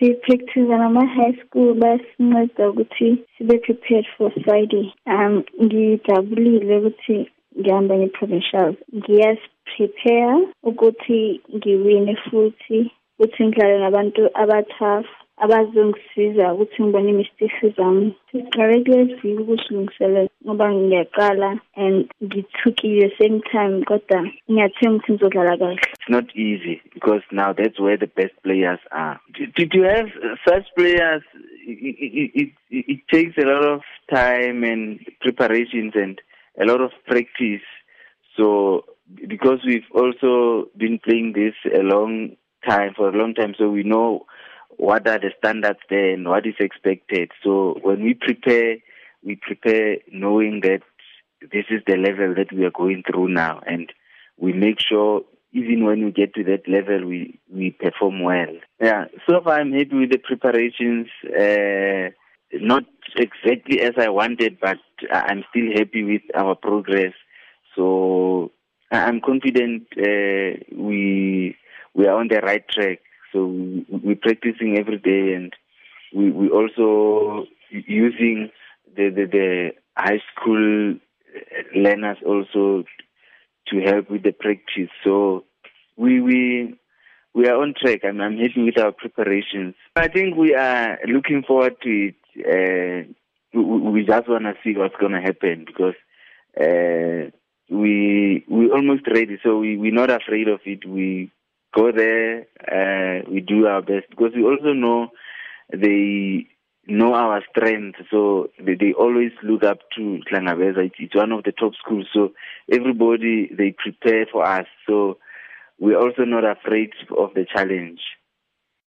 sipractice nama-high school basinceda ukuthi sibe prepared for friday. Um ngijabulile ukuthi ngihamba nge-provincials. Ngiyaziprepare ukuthi ngiwine futhi ukuthi ngidlale nabantu abatough abazongisiza ukuthi ngibone zami ukusilungiselela ngoba ngiyaqala and ngithukile same time kodwa ukuthi ngizodlala kahle It's not easy because now that's where the best players are. To, to have such players, it, it, it, it takes a lot of time and preparations and a lot of practice. So because we've also been playing this a long time for a long time, so we know what are the standards there and what is expected. So when we prepare, we prepare knowing that this is the level that we are going through now, and we make sure even when we get to that level, we we perform well. Yeah, so far I'm happy with the preparations. Uh, not exactly as I wanted, but I'm still happy with our progress. So I'm confident uh, we we are on the right track. We're practicing every day, and we we also using the the, the high school learners also to help with the practice. So we we we are on track. I'm, I'm happy with our preparations. I think we are looking forward to it. Uh, we, we just want to see what's going to happen because uh, we we almost ready. So we we're not afraid of it. We go there. Uh, we do our best because we also know they know our strength. So they, they always look up to Hlangabeza. It's, it's one of the top schools. So everybody they prepare for us. So we're also not afraid of the challenge.